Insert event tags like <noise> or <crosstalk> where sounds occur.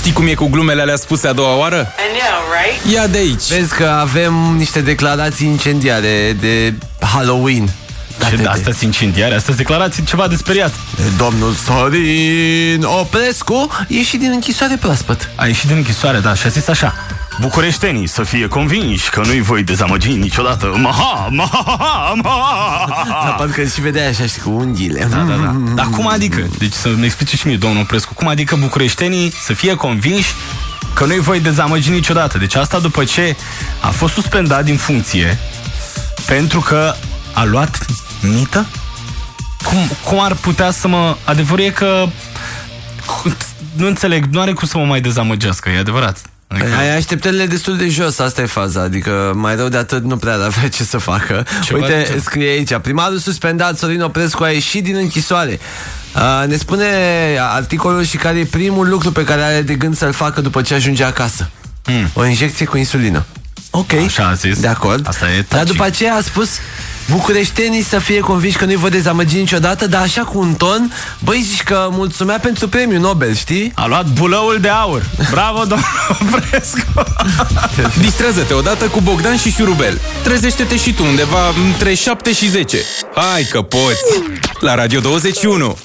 Știi cum e cu glumele alea spuse a doua oară? I know, right? Ia de aici. Vezi că avem niște declarații incendiare de Halloween. Ce, de astea sunt incendiare, astea declarații ceva de speriat. Domnul Sorin Oprescu ieși din închisoare proaspăt. A ieșit din închisoare, da, și a zis așa. Bucureștenii să fie convinși că nu-i voi dezamăgi niciodată. Maha, maha, maha. Dar parcă și vedea așa, știi, cu unghiile. Da, da, da. Dar cum adică? Deci să ne explice și mie, domnul Prescu, cum adică bucureștenii să fie convinși că nu-i voi dezamăgi niciodată? Deci asta după ce a fost suspendat din funcție pentru că a luat mită? Cum, cum ar putea să mă... Adevărul e că nu înțeleg, nu are cum să mă mai dezamăgească, e adevărat. Adică... Ai așteptările destul de jos, asta e faza Adică mai rău de atât nu prea avea ce să facă. Ceva Uite, de... scrie aici Primarul suspendat Sorin Oprescu a ieșit din închisoare. Uh, Ne spune articolul și care e primul lucru pe care are de gând să-l facă după ce ajunge acasă. Hmm. O injecție cu insulină. Ok, Așa a zis. de acord. Asta e Dar după aceea a spus Bucureștenii să fie convinși că nu-i vă dezamăgi niciodată Dar așa cu un ton Băi, zici că mulțumea pentru premiul Nobel, știi? A luat bulăul de aur. Bravo, domnul Fresco <laughs> Distrează-te odată cu Bogdan și Șurubel. Trezește-te și tu undeva între 7 și 10 Hai că poți. La Radio 21